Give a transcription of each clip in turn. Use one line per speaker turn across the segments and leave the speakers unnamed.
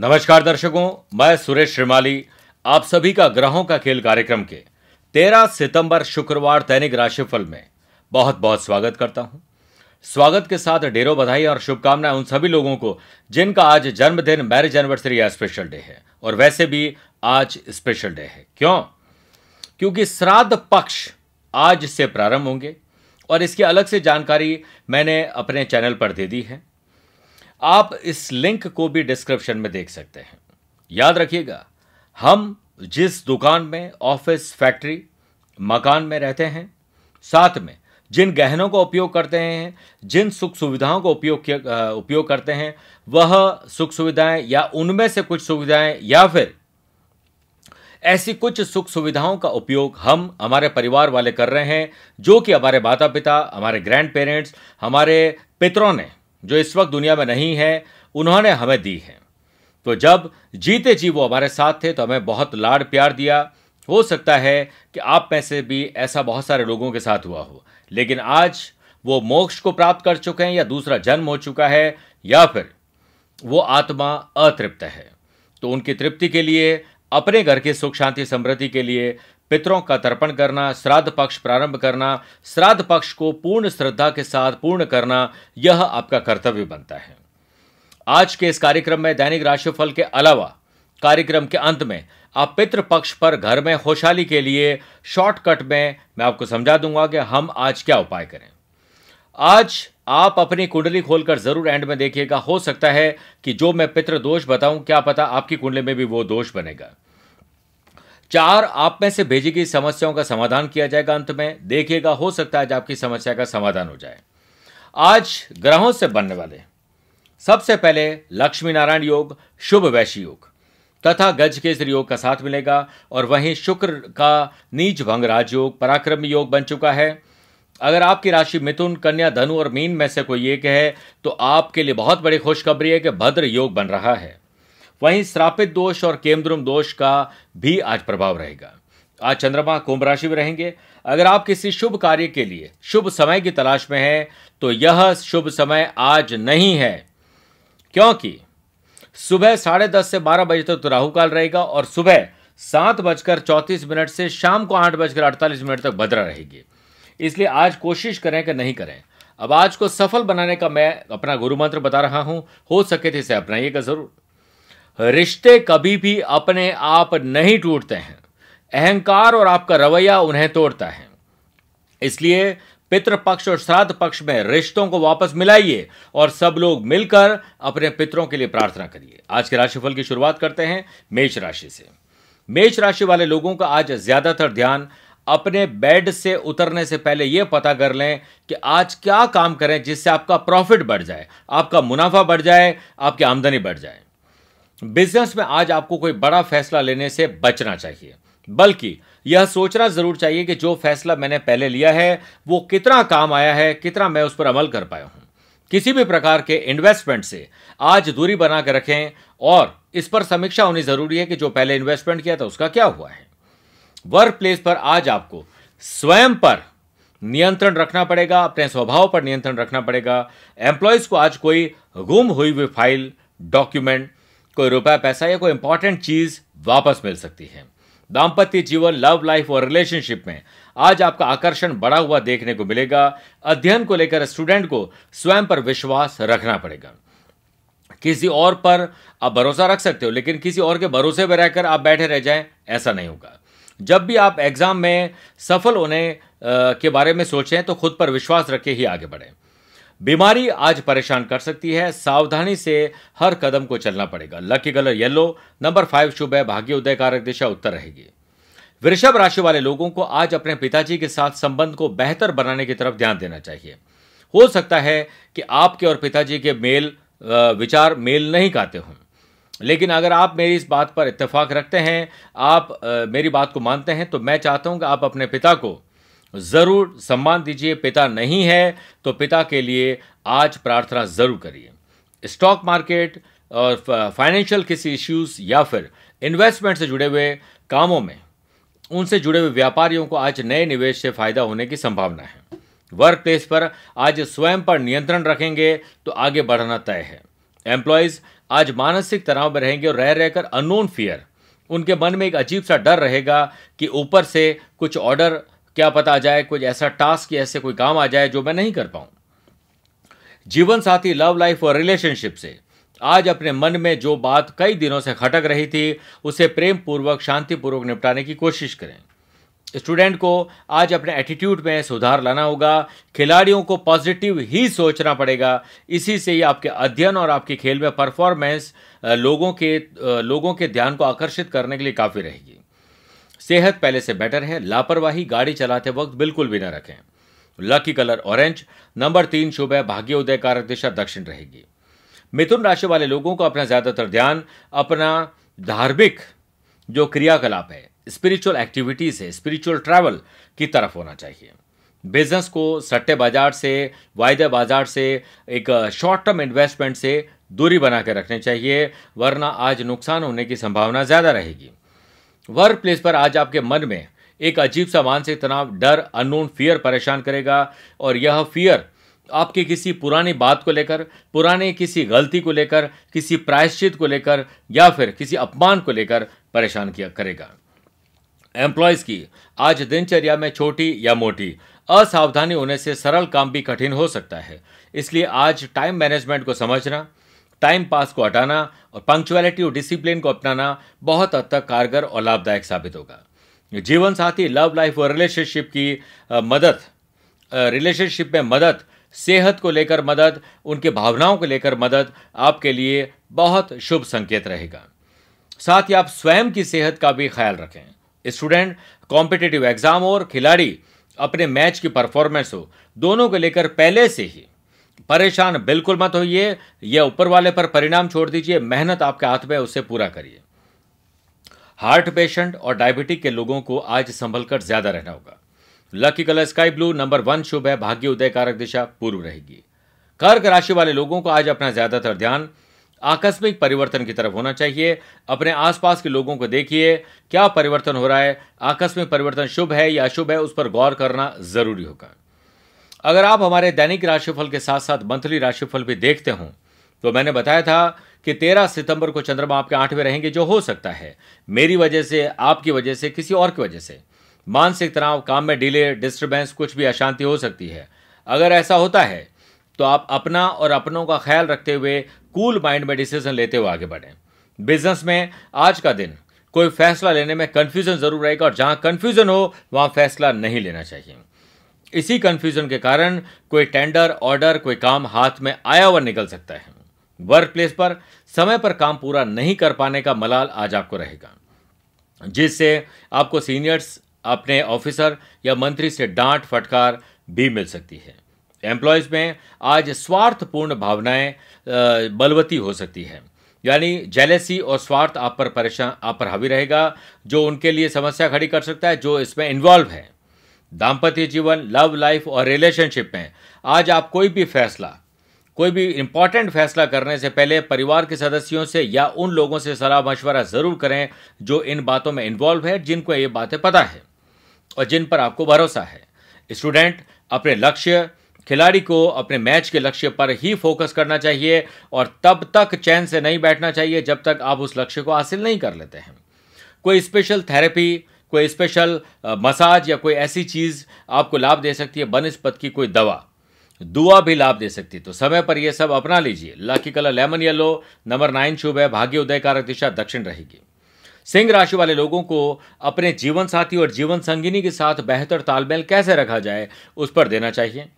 नमस्कार दर्शकों, मैं सुरेश श्रीमाली, आप सभी का ग्रहों का खेल कार्यक्रम के 13 सितंबर शुक्रवार दैनिक राशिफल में बहुत बहुत स्वागत करता हूँ। स्वागत के साथ ढेरों बधाई और शुभकामनाएँ उन सभी लोगों को जिनका आज जन्मदिन मैरिज एनिवर्सरी या स्पेशल डे है। और वैसे भी आज स्पेशल डे है। क्यों? क्योंकि श्राद्ध पक्ष आज से प्रारंभ होंगे और इसकी अलग से जानकारी मैंने अपने चैनल पर दे दी है। आप इस लिंक को भी डिस्क्रिप्शन में देख सकते हैं। याद रखिएगा, हम जिस दुकान में ऑफ़िस फैक्ट्री मकान में रहते हैं, साथ में जिन गहनों का उपयोग करते हैं, जिन सुख सुविधाओं का उपयोग उपयोग करते हैं, वह सुख सुविधाएँ या उनमें से कुछ सुविधाएँ या फिर ऐसी कुछ सुख सुविधाओं का उपयोग हम हमारे परिवार वाले कर रहे हैं, जो कि हमारे माता पिता, हमारे ग्रैंड पेरेंट्स हमारे पितरों ने जो इस वक्त दुनिया में नहीं है, उन्होंने हमें दी है। तो जब जीते जी वो हमारे साथ थे तो हमें बहुत लाड प्यार दिया। हो सकता है कि आप में से भी ऐसा बहुत सारे लोगों के साथ हुआ हो। लेकिन आज वो मोक्ष को प्राप्त कर चुके हैं या दूसरा जन्म हो चुका है, या फिर वो आत्मा अतृप्त है। तो उनकी तृप्ति के लिए, अपने घर की सुख, शांति, समृद्धि के लिए पितरों का तर्पण करना, श्राद्ध पक्ष प्रारंभ करना, श्राद्ध पक्ष को पूर्ण श्रद्धा के साथ पूर्ण करना, यह आपका कर्तव्य बनता है। आज के इस कार्यक्रम में दैनिक राशिफल के अलावा कार्यक्रम के अंत में आप पितृ पक्ष पर घर में खुशहाली के लिए शॉर्टकट में मैं आपको समझा दूँगा कि हम आज क्या उपाय करें। आज आप अपनी कुंडली खोलकर ज़रूर एंड में देखिएगा। हो सकता है कि जो मैं पितृ दोष बताऊँ, क्या पता आपकी कुंडली में भी वो दोष बनेगा। चार आप में से भेजी गई समस्याओं का समाधान किया जाएगा अंत में। देखिएगा, हो सकता है आज आपकी समस्या का समाधान हो जाए। आज ग्रहों से बनने वाले सबसे पहले लक्ष्मी नारायण योग, शुभ वैश्य योग तथा गज केसरी योग का साथ मिलेगा और वहीं शुक्र का नीच भंग राजयोग पराक्रम योग बन चुका है। अगर आपकी राशि मिथुन, कन्या, धनु और मीन में से कोई एक है तो आपके लिए बहुत बड़ी खुशखबरी है कि भद्र योग बन रहा है। वहीं श्रापित दोष और केमद्रुम दोष का भी आज प्रभाव रहेगा। आज चंद्रमा कुंभ राशि में रहेंगे। अगर आप किसी शुभ कार्य के लिए, शुभ समय की तलाश में हैं तो यह शुभ समय आज नहीं है। क्योंकि सुबह साढ़े दस से बारह बजे तक तो राहु काल रहेगा और सुबह सात बजकर चौंतीस मिनट से शाम को आठ बजकर अड़तालीस मिनट तक भद्रा रहेगी। इसलिए आज कोशिश करें कि नहीं करें। अब आज को सफल बनाने का मैं अपना गुरु मंत्र बता रहा हूँ। हो सके तो इसे अपनाइएगा ज़रूर। रिश्ते कभी भी अपने आप नहीं टूटते हैं। अहंकार और आपका रवैया उन्हें तोड़ता है। इसलिए पितृ पक्ष और श्राद्ध पक्ष में रिश्तों को वापस मिलाइए और सब लोग मिलकर अपने पितरों के लिए प्रार्थना करिए। आज के राशिफल की शुरुआत करते हैं मेष राशि से। मेष राशि वाले लोगों का आज ज़्यादातर ध्यान अपने बेड से उतरने से पहले यह पता कर लें कि आज क्या काम करें जिससे आपका प्रॉफिट बढ़ जाए, आपका मुनाफा बढ़ जाए, आपकी आमदनी बढ़ जाए। बिज़नेस में आज आपको कोई बड़ा फैसला लेने से बचना चाहिए। बल्कि यह सोचना ज़रूर चाहिए कि जो फैसला मैंने पहले लिया है, वो कितना काम आया है, कितना मैं उस पर अमल कर पाया हूँ। किसी भी प्रकार के इन्वेस्टमेंट से आज दूरी बना कर रखें और इस पर समीक्षा होनी ज़रूरी है कि जो पहले इन्वेस्टमेंट किया था उसका क्या हुआ है। वर्क प्लेस पर आज आपको स्वयं पर नियंत्रण रखना पड़ेगा, अपने स्वभाव पर नियंत्रण रखना पड़ेगा। एम्प्लॉयज़ को आज कोई गुम हुई हुई फ़ाइल डॉक्यूमेंट कोई रुपया, पैसा या कोई इंपॉर्टेंट चीज़ वापस मिल सकती है। दाम्पत्य जीवन लव लाइफ और रिलेशनशिप में आज आपका आकर्षण बढ़ा हुआ देखने को मिलेगा। अध्ययन को लेकर स्टूडेंट को स्वयं पर विश्वास रखना पड़ेगा। किसी और पर आप भरोसा रख सकते हो, लेकिन किसी और के भरोसे पर रहकर आप बैठे रह जाएँ, ऐसा नहीं होगा। जब भी आप एग्ज़ाम में सफल होने के बारे में सोचें तो खुद पर विश्वास रखे ही आगे बढ़ें। बीमारी आज परेशान कर सकती है। सावधानी से हर कदम को चलना पड़ेगा। Lucky colour yellow number five शुभ है, भाग्य उदय कारक दिशा उत्तर रहेगी। वृषभ राशि वाले लोगों को आज अपने पिताजी के साथ संबंध को बेहतर बनाने की तरफ़ ध्यान देना चाहिए। हो सकता है कि आपके और पिताजी के मेल विचार मेल नहीं खाते हों। लेकिन अगर आप मेरी इस बात पर इत्तेफाक रखते हैं, आप मेरी बात को मानते हैं तो मैं चाहता हूँ कि आप अपने पिता को ज़रूर सम्मान दीजिए, पिता नहीं है तो पिता के लिए आज प्रार्थना ज़रूर करिए। स्टॉक मार्केट और फाइनेंशियल किसी इश्यूज़ या फिर इन्वेस्टमेंट से जुड़े हुए कामों में, उनसे जुड़े हुए व्यापारियों को आज नए निवेश से फ़ायदा होने की संभावना है। वर्क प्लेस पर आज स्वयं पर नियंत्रण रखेंगे तो आगे बढ़ना तय है। एम्प्लॉयज़ आज मानसिक तनाव में रहेंगे और रह रहकर अननोन फियर। उनके मन में एक अजीब सा डर रहेगा कि ऊपर से कुछ ऑर्डर क्या पता आ जाए, कुछ ऐसा टास्क या ऐसे कोई काम आ जाए जो मैं नहीं कर पाऊँ। जीवन साथी लव लाइफ और रिलेशनशिप से आज अपने मन में जो बात कई दिनों से खटक रही थी, उसे प्रेम पूर्वक शांतिपूर्वक निपटाने की कोशिश करें। स्टूडेंट को आज अपने एटीट्यूड में सुधार लाना होगा, खिलाड़ियों को पॉजिटिव ही सोचना पड़ेगा। इसी से ही आपके अध्ययन और आपके खेल में परफॉर्मेंस लोगों के लोगों के ध्यान को आकर्षित करने के लिए काफ़ी रहेगी। सेहत पहले से बेटर है, लापरवाही गाड़ी चलाते वक्त बिल्कुल भी न रखें। लकी कलर ऑरेंज नंबर तीन शुभ है, भाग्य उदय कारक दिशा दक्षिण रहेगी। मिथुन राशि वाले लोगों को अपना ज़्यादातर ध्यान, अपना धार्मिक जो क्रियाकलाप है स्पिरिचुअल एक्टिविटीज़ है स्पिरिचुअल ट्रैवल की तरफ़ होना चाहिए। बिज़नेस को सट्टे बाज़ार से, वायदे बाज़ार से, एक शॉर्ट टर्म इन्वेस्टमेंट से दूरी बना के रखनी चाहिए, वरना आज नुकसान होने की संभावना ज़्यादा रहेगी। वर्क प्लेस पर आज आपके मन में एक अजीब सा मानसिक तनाव, डर अननोन फियर परेशान करेगा और यह फियर आपकी किसी पुरानी बात को लेकर, पुराने किसी गलती को लेकर, किसी प्रायश्चित को लेकर या फिर किसी अपमान को लेकर परेशान किया करेगा। एम्प्लॉयज़ की आज दिनचर्या में छोटी या मोटी, असावधानी होने से सरल काम भी कठिन हो सकता है। इसलिए आज टाइम मैनेजमेंट को समझना टाइम पास को हटाना और पंक्चुअलिटी और डिसिप्लिन को अपनाना बहुत हद तक कारगर और लाभदायक साबित होगा। जीवन साथी लव लाइफ और रिलेशनशिप की मदद रिलेशनशिप में मदद, सेहत को लेकर मदद, उनके भावनाओं को लेकर मदद आपके लिए बहुत शुभ संकेत रहेगा। साथ ही आप स्वयं की सेहत का भी ख्याल रखें। स्टूडेंट कॉम्पिटेटिव एग्ज़ाम और खिलाड़ी अपने मैच की परफॉर्मेंस हो, दोनों को लेकर पहले से ही परेशान बिल्कुल मत होइए यह ऊपर वाले पर परिणाम छोड़ दीजिए, मेहनत आपके हाथ में उसे पूरा करिए। हार्ट पेशेंट और डायबिटिक के लोगों को आज संभल कर ज़्यादा रहना होगा। Lucky colour sky blue, number one शुभ है, भाग्य उदय कारक दिशा, पूर्व रहेगी। कर्क राशि वाले लोगों को आज अपना ज़्यादातर ध्यान आकस्मिक परिवर्तन की तरफ़ होना चाहिए। अपने आसपास के लोगों को देखिए, क्या परिवर्तन हो रहा है, आकस्मिक परिवर्तन शुभ है या अशुभ है, उस पर गौर करना ज़रूरी होगा। अगर आप हमारे दैनिक राशिफल के साथ साथ मंथली राशिफल भी देखते हों तो मैंने बताया था कि तेरह सितंबर को चंद्रमा आपके आठवें रहेंगे, जो हो सकता है। मेरी वजह से, आपकी वजह से, किसी और की वजह से। मानसिक तनाव, काम में डिले डिस्टर्बेंस कुछ भी अशांति हो सकती है। अगर ऐसा होता है तो आप अपना और अपनों का ख्याल रखते हुए कूल माइंड में डिसीज़न लेते हुए आगे बढ़ें। बिज़नेस में आज का दिन, कोई फैसला लेने में कंफ्यूजन ज़रूर रहेगा और जहाँ कंफ्यूजन हो, वहाँ फैसला नहीं लेना चाहिए। इसी कंफ्यूजन के कारण कोई टेंडर ऑर्डर कोई काम हाथ में आया हुआ निकल सकता है। वर्क प्लेस पर समय पर काम पूरा नहीं कर पाने का मलाल आज आपको रहेगा। जिससे आपको सीनियर्स अपने ऑफिसर या मंत्री से डांट, फटकार भी मिल सकती है। एम्प्लॉयज़ में आज स्वार्थपूर्ण भावनाएँ बलवती हो सकती है। यानी जेलेसी और स्वार्थ आप पर परेशान आप पर हावी रहेगा, जो उनके लिए समस्या खड़ी कर सकता है, जो इसमें इन्वॉल्व है। दाम्पत्य जीवन लव लाइफ और रिलेशनशिप में आज आप कोई भी फैसला, कोई भी इंपॉर्टेंट फैसला करने से पहले परिवार के सदस्यों से या उन लोगों से सलाह मशवरा ज़रूर करें जो इन बातों में इन्वॉल्व है, जिनको ये बातें पता है और जिन पर आपको भरोसा है। स्टूडेंट अपने लक्ष्य, खिलाड़ी को अपने मैच के लक्ष्य पर ही फोकस करना चाहिए और तब तक चैन से नहीं बैठना चाहिए जब तक आप उस लक्ष्य को हासिल नहीं कर लेते हैं। कोई स्पेशल थेरेपी कोई स्पेशल मसाज या कोई ऐसी चीज़ आपको लाभ दे सकती है बनस्पत की कोई दवा। दुआ भी लाभ दे सकती है। तो समय पर यह सब अपना लीजिए। Lucky colour lemon yellow number nine शुभ है, भाग्य उदय कारक दिशा, दक्षिण रहेगी। सिंह राशि वाले लोगों को अपने जीवन साथी और जीवन संगिनी के साथ बेहतर तालमेल कैसे रखा जाए, उस पर देना चाहिए।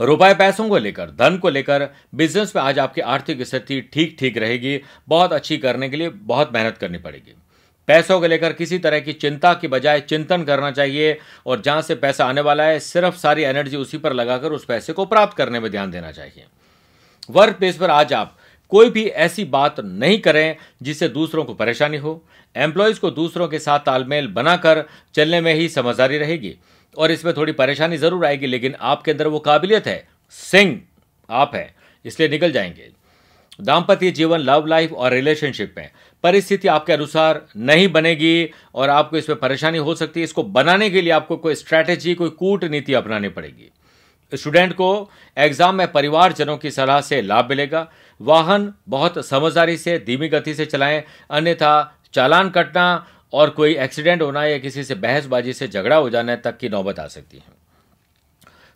रुपए पैसों को लेकर, धन को लेकर बिज़नेस में आज आपकी आर्थिक स्थिति ठीक ठीक रहेगी। बहुत अच्छी करने के लिए बहुत मेहनत करनी पड़ेगी। पैसों को लेकर किसी तरह की चिंता की बजाय चिंतन करना चाहिए और जहाँ से पैसा आने वाला है, सिर्फ़ सारी एनर्जी उसी पर लगाकर उस पैसे को प्राप्त करने में ध्यान देना चाहिए। वर्क प्लेस पर आज आप कोई भी ऐसी बात नहीं करें जिससे दूसरों को परेशानी हो। एम्प्लॉयज़ को दूसरों के साथ तालमेल बनाकर चलने में ही समझदारी रहेगी और इसमें थोड़ी परेशानी ज़रूर आएगी, लेकिन आपके अंदर वो काबिलियत है। सिंह आप है, इसलिए निकल जाएँगे। दाम्पत्य जीवन लव लाइफ और रिलेशनशिप में परिस्थिति आपके अनुसार नहीं बनेगी और आपको इसमें परेशानी हो सकती है। इसको बनाने के लिए आपको कोई स्ट्रैटेजी कोई कूटनीति अपनानी पड़ेगी। स्टूडेंट को एग्ज़ाम में परिवारजनों की सलाह से लाभ मिलेगा। वाहन बहुत समझदारी से, धीमी गति से चलाएँ। अन्यथा चालान कटना और कोई एक्सीडेंट होना या किसी से बहसबाजी से झगड़ा हो जाने तक की नौबत आ सकती है।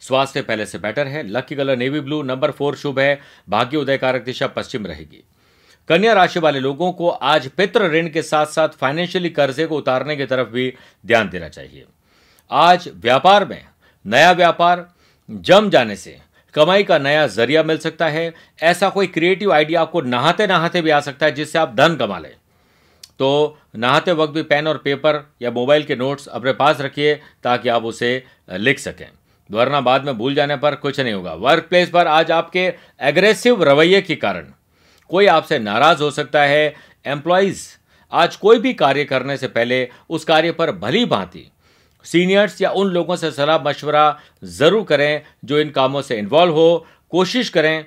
स्वास्थ्य पहले से बेटर है। Lucky colour navy blue number four शुभ है। भाग्य उदय कारक दिशा पश्चिम रहेगी। कन्या राशि वाले लोगों को आज पितृ ऋण के साथ साथ फाइनेंशियली कर्जे को उतारने की तरफ़ भी ध्यान देना चाहिए। आज व्यापार में नया व्यापार, जम जाने से कमाई का नया ज़रिया मिल सकता है। ऐसा कोई क्रिएटिव आइडिया आपको नहाते नहाते भी आ सकता है जिससे आप धन कमा लें। तो नहाते वक्त भी पेन और पेपर या मोबाइल के नोट्स अपने पास रखिए ताकि आप उसे लिख सकें। वरना बाद में भूल जाने पर कुछ नहीं होगा। वर्क प्लेस पर आज आपके एग्रेसिव रवैये के कारण कोई आपसे नाराज़ हो सकता है। एम्प्लॉयज़ आज कोई भी कार्य करने से पहले उस कार्य पर भली भांति सीनियर्स या उन लोगों से सलाह मशवरा ज़रूर करें जो इन कामों से इन्वॉल्व हो। कोशिश करें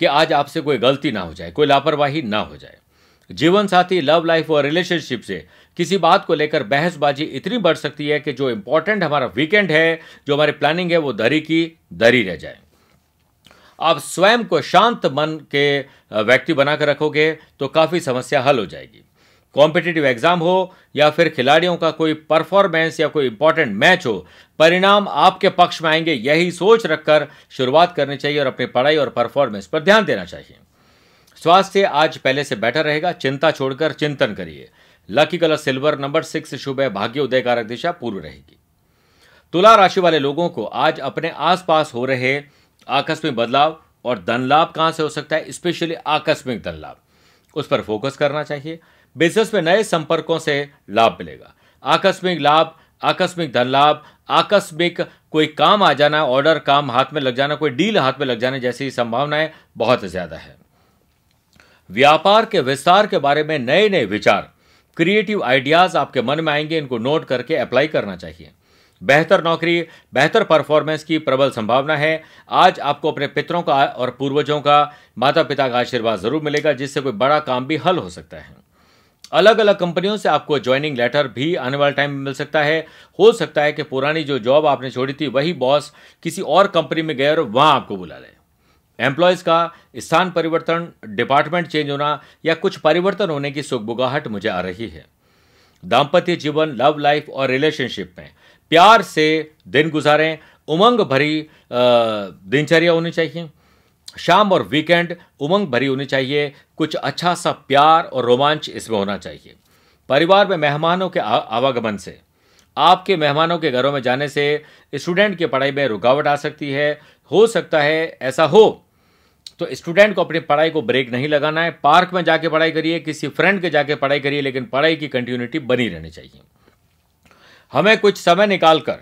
कि आज आपसे कोई गलती ना हो जाए, कोई लापरवाही ना हो जाए। जीवन साथी लव लाइफ और रिलेशनशिप से किसी बात को लेकर बहसबाजी इतनी बढ़ सकती है कि जो इंपॉर्टेंट हमारा वीकेंड है, जो हमारी प्लानिंग है, वो दरी की दरी रह जाए। आप स्वयं को शांत मन के व्यक्ति बनाकर रखोगे तो काफ़ी समस्या हल हो जाएगी। कॉम्पिटिटिव एग्ज़ाम हो, या फिर खिलाड़ियों का कोई परफॉर्मेंस या कोई इंपॉर्टेंट मैच हो, परिणाम आपके पक्ष में आएँगे, यही सोच रखकर शुरुआत करनी चाहिए और अपनी पढ़ाई और परफॉर्मेंस पर ध्यान देना चाहिए। स्वास्थ्य आज पहले से बेटर रहेगा, चिंता छोड़कर चिंतन करिए। Lucky colour silver number six शुभ है, भाग्य उदय कारक दिशा पूर्व रहेगी। तुला राशि वाले लोगों को आज अपने आसपास हो रहे आकस्मिक बदलाव और धन लाभ कहाँ से हो सकता है? स्पेशली आकस्मिक धन लाभ उस पर फोकस करना चाहिए। बिज़नेस में नए संपर्कों से लाभ मिलेगा। आकस्मिक लाभ, आकस्मिक धन लाभ आकस्मिक कोई काम आ जाना ऑर्डर काम हाथ में लग जाना, कोई डील हाथ में लग जाने जैसी संभावनाएँ बहुत ज़्यादा है। व्यापार के विस्तार के बारे में नए नए विचार क्रिएटिव आइडियाज़ आपके मन में आएँगे, इनको नोट करके अप्लाई करना चाहिए। बेहतर नौकरी, बेहतर परफॉर्मेंस की प्रबल संभावना है। आज आपको अपने पितरों का और पूर्वजों का माता पिता का आशीर्वाद ज़रूर मिलेगा, जिससे कोई बड़ा काम भी हल हो सकता है। अलग अलग कंपनियों से आपको ज्वाइनिंग लेटर भी आने वाले टाइम में मिल सकता है। हो सकता है कि पुरानी जो जॉब आपने छोड़ी थी, वही बॉस किसी और कंपनी में गए और वहाँ आपको बुला ले। एम्प्लॉयज़ का स्थान परिवर्तन डिपार्टमेंट चेंज होना या कुछ परिवर्तन होने की सुखबुगाहट मुझे आ रही है। दाम्पत्य जीवन लव लाइफ और रिलेशनशिप में प्यार से दिन गुजारें, उमंग भरी दिनचर्या होनी चाहिए। शाम और वीकेंड उमंग भरी होनी चाहिए। कुछ अच्छा सा प्यार और रोमांच इसमें होना चाहिए। परिवार में मेहमानों के आवागमन से, आपके मेहमानों के घरों में जाने से स्टूडेंट की पढ़ाई में रुकावट आ सकती है। हो सकता है ऐसा हो तो स्टूडेंट को अपनी पढ़ाई को ब्रेक नहीं लगाना है। पार्क में जाके पढ़ाई करिए, किसी फ्रेंड के जाके पढ़ाई करिए, लेकिन पढ़ाई की कंटिन्यूटी बनी रहनी चाहिए। हमें कुछ समय निकालकर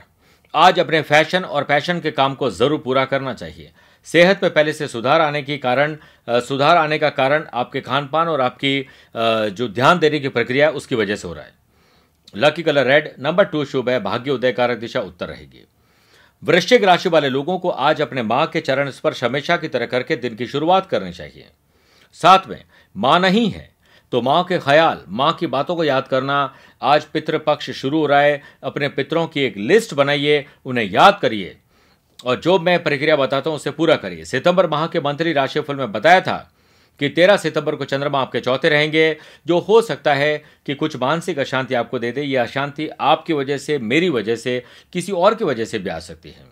आज अपने फ़ैशन और पैशन के काम को ज़रूर पूरा करना चाहिए। सेहत में पहले से सुधार आने की कारण सुधार आने का कारण आपके खान पान और आपकी जो ध्यान देने की प्रक्रिया है, उसकी वजह से हो रहा है। Lucky colour red, number two शुभ है, भाग्य उदय कारक दिशा उत्तर रहेगी। वृश्चिक राशि वाले लोगों को आज अपने माँ के चरण स्पर्श हमेशा की तरह करके दिन की शुरुआत करनी चाहिए। साथ में माँ नहीं है तो माँ के ख्याल, माँ की बातों को याद करना। आज पितृपक्ष शुरू हो रहा है, अपने पितरों की एक लिस्ट बनाइए, उन्हें याद करिए। और जो मैं प्रक्रिया बताता हूँ, उसे पूरा करिए। सितंबर माह के मंत्री राशिफल में बताया था कि तेरह सितंबर को चंद्रमा आपके चौथे रहेंगे। जो हो सकता है कि कुछ मानसिक अशांति आपको दे दे। यह अशांति आपकी वजह से, मेरी वजह से, किसी और की वजह से भी आ सकती है।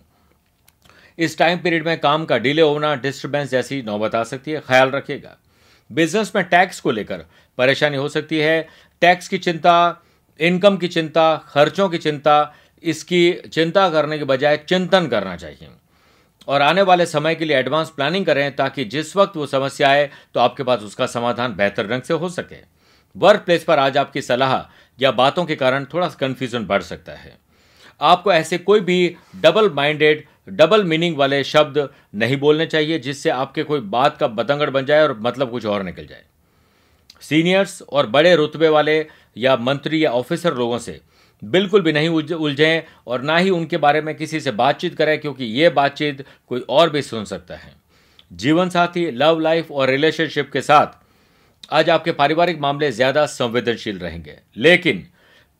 इस टाइम पीरियड में काम का डिले होना डिस्टर्बेंस जैसी नौबत आ सकती है। ख्याल रखिएगा। बिज़नेस में टैक्स को लेकर। परेशानी हो सकती है। टैक्स की चिंता, इनकम की चिंता, खर्चों की चिंता, इसकी चिंता करने के बजाय चिंतन करना चाहिए। और आने वाले समय के लिए एडवांस प्लानिंग करें ताकि जिस वक्त वो समस्या आए तो आपके पास उसका समाधान बेहतर ढंग से हो सके। वर्क प्लेस पर आज आपकी सलाह या बातों के कारण थोड़ा कंफ्यूजन बढ़ सकता है। आपको ऐसे कोई भी डबल माइंडेड डबल मीनिंग वाले शब्द नहीं बोलने चाहिए, जिससे आपके कोई बात का बतंगड़ बन जाए और मतलब कुछ और निकल जाए। सीनियर्स और बड़े रुतबे वाले या मंत्री या ऑफिसर लोगों से बिल्कुल भी नहीं उलझें और ना ही उनके बारे में किसी से बातचीत करें, क्योंकि ये बातचीत कोई और भी सुन सकता है। जीवन साथी, लव लाइफ और रिलेशनशिप के साथ आज आपके पारिवारिक मामले ज़्यादा संवेदनशील रहेंगे, लेकिन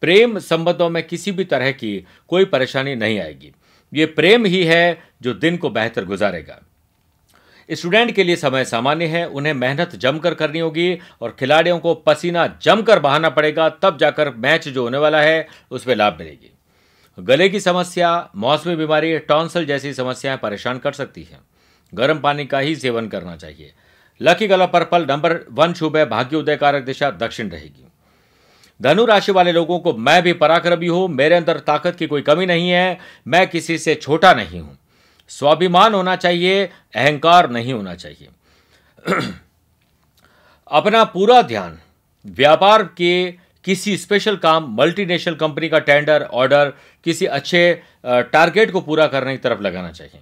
प्रेम संबंधों में किसी भी तरह की कोई परेशानी नहीं आएगी। ये प्रेम ही है जो दिन को बेहतर गुजारेगा। स्टूडेंट के लिए समय सामान्य है, उन्हें मेहनत जमकर करनी होगी और खिलाड़ियों को पसीना जमकर बहाना पड़ेगा, तब जाकर मैच जो होने वाला है उसमें लाभ मिलेगी। गले की समस्या, मौसमी बीमारी, टॉन्सल जैसी समस्याएँ परेशान कर सकती हैं। गर्म पानी का ही सेवन करना चाहिए। Lucky colour purple number one शुभ है भाग्य उदय कारक दिशा दक्षिण रहेगी। धनु राशि वाले लोगों को मैं भी पराक्रमी हूँ, मेरे अंदर ताकत की कोई कमी नहीं है, मैं किसी से छोटा नहीं हूँ। स्वाभिमान होना चाहिए, अहंकार नहीं होना चाहिए। अपना पूरा ध्यान, व्यापार के किसी स्पेशल काम मल्टीनेशनल कंपनी का टेंडर ऑर्डर किसी अच्छे टारगेट को पूरा करने की तरफ़ लगाना चाहिए।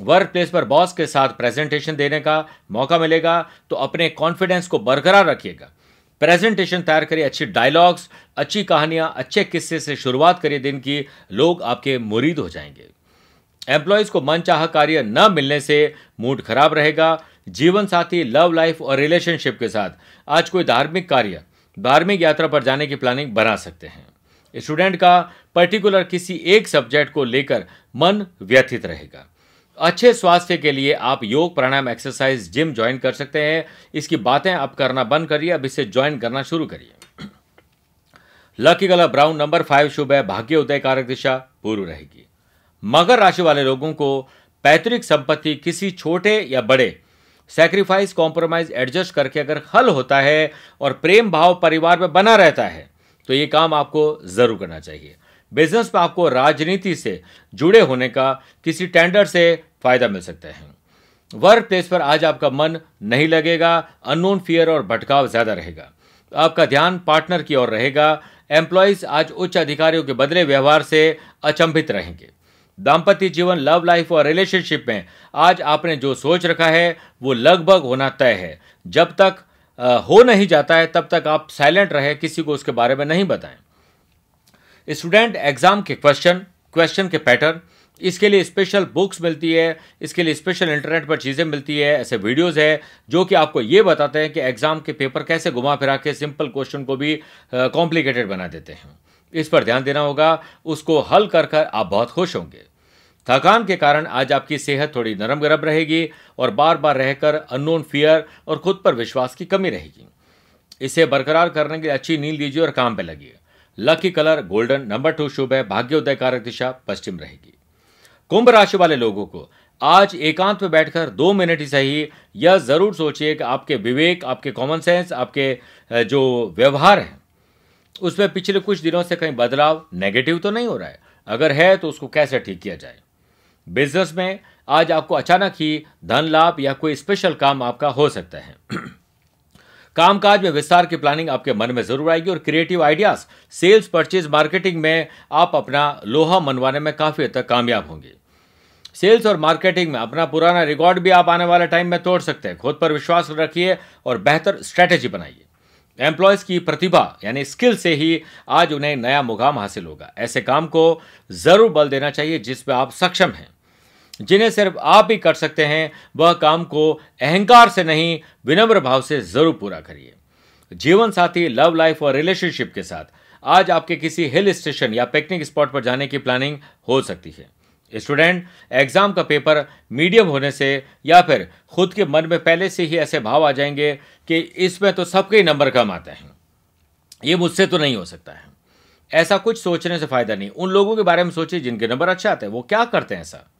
वर्क प्लेस पर बॉस के साथ प्रेजेंटेशन देने का मौका मिलेगा तो अपने कॉन्फिडेंस को बरकरार रखिएगा। प्रेजेंटेशन तैयार करिए, अच्छी डायलॉग्स अच्छी कहानियाँ, अच्छे किस्से से शुरुआत करिए दिन की, लोग आपके मुरीद हो जाएँगे। एम्प्लॉयज़ को मनचाह कार्य न मिलने से मूड खराब रहेगा। जीवन साथी लव लाइफ और रिलेशनशिप के साथ आज कोई धार्मिक कार्य, धार्मिक यात्रा पर जाने की प्लानिंग बना सकते हैं। स्टूडेंट का पर्टिकुलर किसी एक सब्जेक्ट को लेकर मन व्यथित रहेगा। अच्छे स्वास्थ्य के लिए आप योग प्राणायाम एक्सरसाइज जिम ज्वाइन कर सकते हैं। इसकी बातें आप करना बंद करिए, अब इसे ज्वाइन करना शुरू करिए। Lucky colour brown number five शुभ है, भाग्य उदय कारक दिशा, पूर्व रहेगी। मगर राशि वाले लोगों को पैतृक संपत्ति किसी छोटे या बड़े सेक्रीफाइस कॉम्प्रोमाइज एडजस्ट करके अगर हल होता है और प्रेम भाव परिवार में बना रहता है तो ये काम आपको ज़रूर करना चाहिए। बिज़नेस में आपको राजनीति से जुड़े होने का किसी टेंडर से फ़ायदा मिल सकता है। वर्क प्लेस पर आज आपका मन नहीं लगेगा अननोन फियर और भटकाव ज़्यादा रहेगा। आपका ध्यान पार्टनर की ओर रहेगा। एम्प्लॉयज़ आज उच्च अधिकारियों के बदले व्यवहार से अचंभित रहेंगे। दाम्पत्य जीवन लव लाइफ और रिलेशनशिप में आज आपने जो सोच रखा है, वो लगभग होना तय है। जब तक हो नहीं जाता है, तब तक आप साइलेंट रहे, किसी को उसके बारे में नहीं बताएँ। स्टूडेंट एग्ज़ाम के क्वेश्चन क्वेश्चन के पैटर्न, इसके लिए स्पेशल बुक्स मिलती है, इसके लिए स्पेशल इंटरनेट पर चीज़ें मिलती है, ऐसे वीडियोस है, जो कि आपको ये बताते हैं कि एग्ज़ाम के पेपर कैसे घुमा फिरा के सिंपल क्वेश्चन को भी कॉम्प्लिकेटेड बना देते हैं। इस पर ध्यान देना होगा, उसको हल कर कर आप बहुत खुश होंगे। थकान के कारण आज आपकी सेहत थोड़ी नरम गरम रहेगी और बार बार रहकर अननोन फियर और खुद पर विश्वास की कमी रहेगी। इसे बरकरार करने के लिए अच्छी नींद लीजिए और काम पे लगिए। Lucky colour golden number two शुभ है, भाग्योदय कारक दिशा पश्चिम रहेगी। कुंभ राशि वाले लोगों को आज एकांत में बैठकर दो मिनट ही सही, यह ज़रूर सोचिए कि आपके विवेक, आपके कॉमन सेंस आपके जो व्यवहार है, उसमें पिछले कुछ दिनों से कहीं बदलाव नेगेटिव तो नहीं हो रहा है। अगर है तो उसको कैसे ठीक किया जाए? बिज़नेस में आज आपको अचानक ही धन लाभ या कोई स्पेशल काम आपका हो सकता है। कामकाज में विस्तार की प्लानिंग आपके मन में ज़रूर आएगी और creative ideas sales purchase marketing में आप अपना लोहा मनवाने में काफ़ी हद तक कामयाब होंगे। सेल्स और मार्केटिंग में अपना पुराना रिकॉर्ड भी आप आने वाले टाइम में तोड़ सकते हैं। खुद पर विश्वास रखिए और बेहतर स्ट्रैटेजी बनाइए। एम्प्लॉयज़ की प्रतिभा, यानी स्किल से ही आज उन्हें नया मुकाम हासिल होगा। ऐसे काम को ज़रूर बल देना चाहिए जिसमें आप सक्षम हैं। जिन्हें सिर्फ़ आप ही कर सकते हैं, वह काम को अहंकार से नहीं, विनम्र भाव से ज़रूर पूरा करिए। जीवन साथी लव लाइफ और रिलेशनशिप के साथ, आज आपके किसी हिल स्टेशन या पिकनिक स्पॉट पर जाने की प्लानिंग हो सकती है। स्टूडेंट एग्ज़ाम का पेपर मीडियम होने से या फिर खुद के मन में पहले से ही ऐसे भाव आ जाएँगे कि इसमें तो सबके ही नंबर कम आते हैं। ये मुझसे तो नहीं हो सकता है। ऐसा कुछ सोचने से फ़ायदा नहीं। उन लोगों के बारे में सोचिए जिनके नंबर अच्छे आते हैं। वो क्या करते हैं ऐसा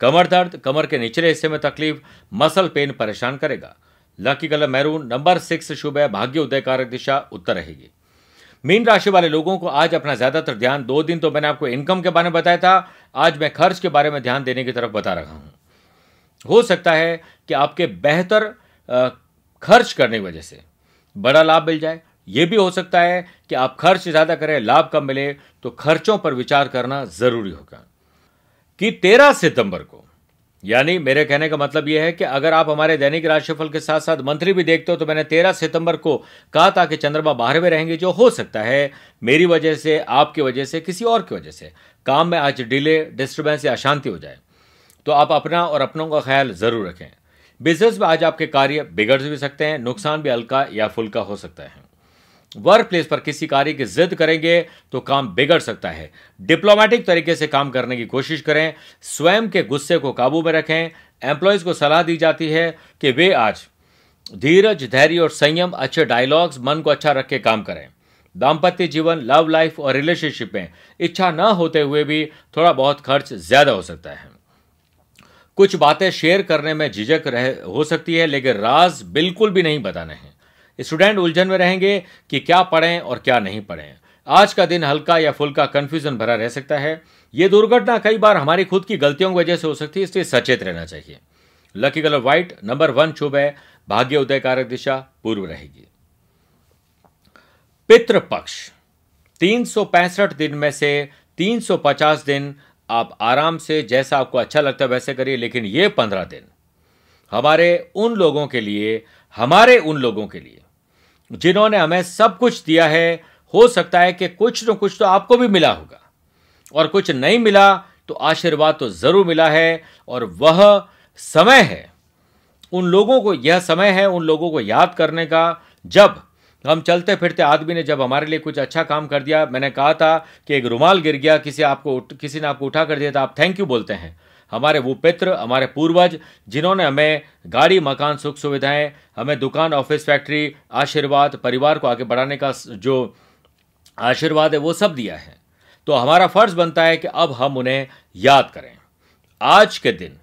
कमर दर्द, कमर के निचले हिस्से में तकलीफ़, मसल पेन परेशान करेगा। Lucky colour maroon, number six शुभ है, भाग्य उदय कारक दिशा, उत्तर रहेगी। मीन राशि वाले लोगों को आज अपना ज़्यादातर ध्यान, दो दिन तो मैंने आपको इनकम के बारे में बताया था, आज मैं खर्च के बारे में ध्यान देने की तरफ़ बता रहा हूँ। हो सकता है कि आपके बेहतर खर्च करने की वजह से बड़ा लाभ मिल जाए। यह भी हो सकता है कि आप खर्च ज़्यादा करें, लाभ कम मिले तो खर्चों पर विचार करना ज़रूरी होगा। कि 13 सितंबर को। यानी मेरे कहने का मतलब यह है कि अगर आप हमारे दैनिक राशिफल के साथ साथ मंत्री भी देखते हो तो मैंने 13 सितंबर को कहा था कि चंद्रमा में रहेंगे, जो हो सकता है मेरी वजह से, आपकी वजह से, किसी और की वजह से काम में आज डिले डिस्टर्बेंस या अशांति हो जाए। तो आप अपना और अपनों का ख्याल ज़रूर रखें। बिज़नेस में आज आपके कार्य बिगड़ भी सकते हैं, नुकसान भी हल्का या फुल्का हो सकता है। वर्क प्लेस पर किसी कार्य की जिद करेंगे तो काम बिगड़ सकता है। डिप्लोमेटिक तरीके से काम करने की कोशिश करें, स्वयं के गुस्से को काबू में रखें एम्प्लॉयज़ को सलाह दी जाती है कि वे आज धीरज, धैर्य और संयम, अच्छे डायलॉग्स मन को अच्छा रख के काम करें। दाम्पत्य जीवन लव लाइफ और रिलेशनशिप में इच्छा न होते हुए भी थोड़ा बहुत खर्च ज़्यादा हो सकता है। कुछ बातें शेयर करने में झिझक रह, हो सकती है, लेकिन राज बिल्कुल भी नहीं बताना हैं। स्टूडेंट उलझन में रहेंगे कि क्या पढ़ें और क्या नहीं पढ़ें। आज का दिन हल्का या फुल्का कंफ्यूजन भरा रह सकता है। यह दुर्घटना कई बार हमारी खुद की गलतियों की वजह से हो सकती है, इसलिए सचेत रहना चाहिए। Lucky colour white number one शुभ है। भाग्य उदय कारक दिशा पूर्व रहेगी। पितृपक्ष, तीन सौ पैंसठ दिन में से 350 दिन आप आराम से, जैसा आपको अच्छा लगता है वैसे करिए, लेकिन ये पंद्रह दिन हमारे उन लोगों के लिए, हमारे उन लोगों के लिए जिन्होंने हमें सब कुछ दिया है, हो सकता है कि कुछ न कुछ तो आपको भी मिला होगा। और कुछ नहीं मिला तो आशीर्वाद तो ज़रूर मिला है, और वह समय है। उन लोगों को यह समय है, उन लोगों को याद करने का, जब हम चलते फिरते आदमी ने जब हमारे लिए कुछ अच्छा काम कर दिया, मैंने कहा था कि एक रुमाल गिर गया, किसी आपको किसी ने आपको उठा कर दिया था, आप थैंक यू बोलते हैं। हमारे वो पित्र, हमारे पूर्वज, जिन्होंने हमें गाड़ी, मकान, सुख सुविधाएँ, हमें दुकान, ऑफ़िस, फैक्ट्री, आशीर्वाद, परिवार को आगे बढ़ाने का जो आशीर्वाद है, वो सब दिया है। तो हमारा फ़र्ज़ बनता है कि अब हम उन्हें याद करें। आज के दिन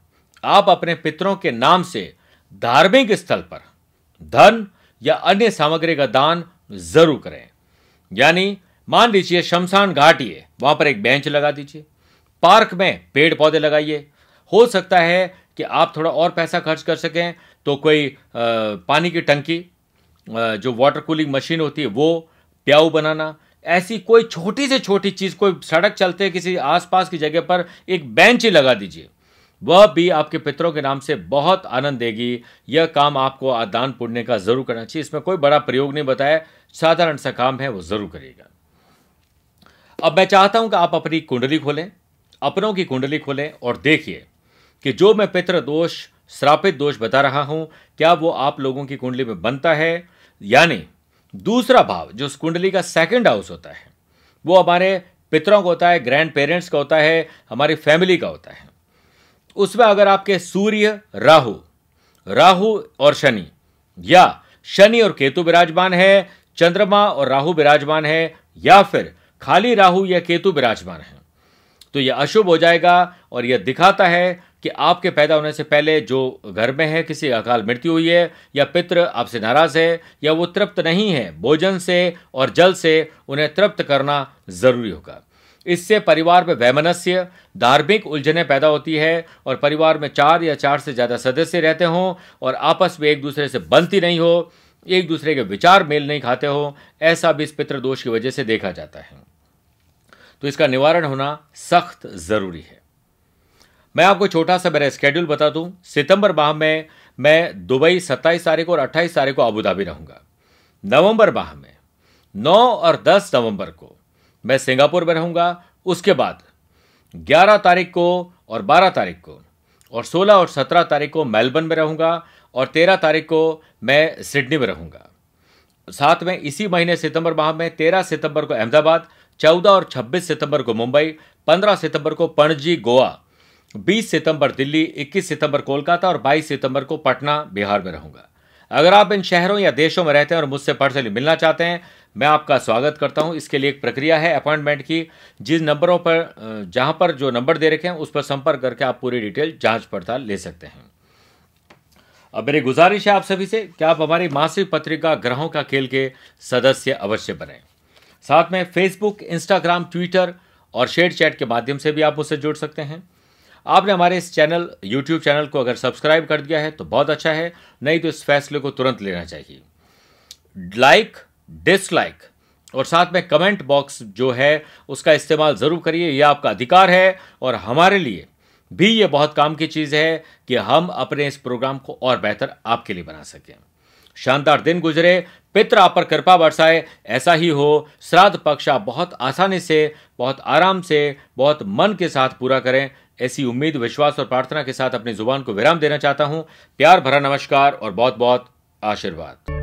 आप अपने पितरों के नाम से धार्मिक स्थल पर धन या अन्य सामग्री का दान ज़रूर करें। यानी मान लीजिए शमशान घाट है वहाँ पर एक बेंच लगा दीजिए, पार्क में पेड़ पौधे लगाइए हो सकता है कि आप थोड़ा और पैसा खर्च कर सकें तो कोई पानी की टंकी जो वाटर कूलिंग मशीन होती है, वो प्याऊ बनाना। ऐसी कोई छोटी से छोटी चीज़, कोई सड़क चलते किसी आसपास की जगह पर एक बेंच ही लगा दीजिए। वह भी आपके पितरों के नाम से बहुत आनंद देगी। यह काम आपको आदान पुण्य का ज़रूर करना चाहिए। इसमें कोई बड़ा प्रयोग नहीं बताया। साधारण सा काम है, वो ज़रूर करिएगा। अब मैं चाहता हूँ कि आप अपनी कुंडली खोलें, अपनों की कुंडली खोलें और देखिए कि जो मैं पितृ दोष, श्रापित दोष बता रहा हूँ, क्या वो आप लोगों की कुंडली में बनता है? यानी, दूसरा भाव, जो उस कुंडली का सेकंड हाउस होता है, वो हमारे पितरों का होता है ग्रैंड पेरेंट्स का होता है, हमारी फैमिली का होता है। उसमें अगर आपके सूर्य, राहु राहु और शनि, या शनि और केतु विराजमान है, चंद्रमा और राहु विराजमान है, या फिर खाली राहु या केतु विराजमान है तो यह अशुभ हो जाएगा और यह दिखाता है कि आपके पैदा होने से पहले जो घर में है, किसी अकाल मृत्यु हुई है, या पित्र आपसे नाराज़ है, या वो तृप्त नहीं है, भोजन से और जल से उन्हें तृप्त करना ज़रूरी होगा। इससे परिवार में वैमनस्य, धार्मिक उलझने पैदा होती है और परिवार में चार या चार से ज़्यादा सदस्य रहते हों और आपस में एक दूसरे से बनती नहीं हो, एक दूसरे के विचार मेल नहीं खाते हो, ऐसा भी इस पितृदोष की वजह से देखा जाता है। तो इसका निवारण होना सख्त ज़रूरी है। मैं आपको छोटा सा मेरा स्केड्यूल बता दूँ। सितंबर माह में मैं दुबई 27 तारीख और 28 तारीख को अबू धाबी रहूँगा। नवंबर माह में 9 और 10 नवंबर को मैं सिंगापुर में रहूँगा। उसके बाद 11 तारीख को और 12 तारीख को और 16 और 17 तारीख को मेलबर्न में रहूँगा और 13 तारीख को मैं सिडनी में रहूँगा। साथ में इसी महीने सितंबर माह में 13 सितंबर को अहमदाबाद 14 और 26 सितंबर को मुंबई 15 सितंबर को पणजी, गोवा 20 सितंबर दिल्ली 21 सितंबर कोलकाता और 22 सितंबर को पटना, बिहार में रहूँगा। अगर आप इन शहरों या देशों में रहते हैं और मुझसे पर्सनली मिलना चाहते हैं, मैं आपका स्वागत करता हूँ। इसके लिए एक प्रक्रिया है अपॉइंटमेंट की। जिस नंबरों पर जहाँ पर जो नंबर दे रखे हैं, उस पर संपर्क करके आप पूरी डिटेल जाँच पड़ताल ले सकते हैं। अब मेरी गुजारिश है आप सभी से कि आप हमारी मासिक पत्रिका ग्रहों का खेल के सदस्य अवश्य बने। साथ में फेसबुक इंस्टाग्राम ट्विटर और शेयर चैट के माध्यम से भी आप मुझसे जुड़ सकते हैं। आपने हमारे इस चैनल यूट्यूब चैनल को अगर सब्सक्राइब कर दिया है तो बहुत अच्छा है। नहीं तो इस फैसले को तुरंत लेना चाहिए। लाइक डिसलाइक और साथ में कमेंट बॉक्स जो है, उसका इस्तेमाल ज़रूर करिए। यह आपका अधिकार है और हमारे लिए भी ये बहुत काम की चीज़ है कि हम अपने इस प्रोग्राम को और बेहतर आपके लिए बना सकें। शानदार दिन गुजरे। पित्र आप पर कृपा बरसाए। ऐसा ही हो। श्राद्ध पक्ष आप बहुत आसानी से, बहुत आराम से, बहुत मन के साथ पूरा करें। ऐसी उम्मीद, विश्वास और प्रार्थना के साथ अपनी ज़ुबान को विराम देना चाहता हूँ। प्यार भरा नमस्कार और बहुत बहुत आशीर्वाद।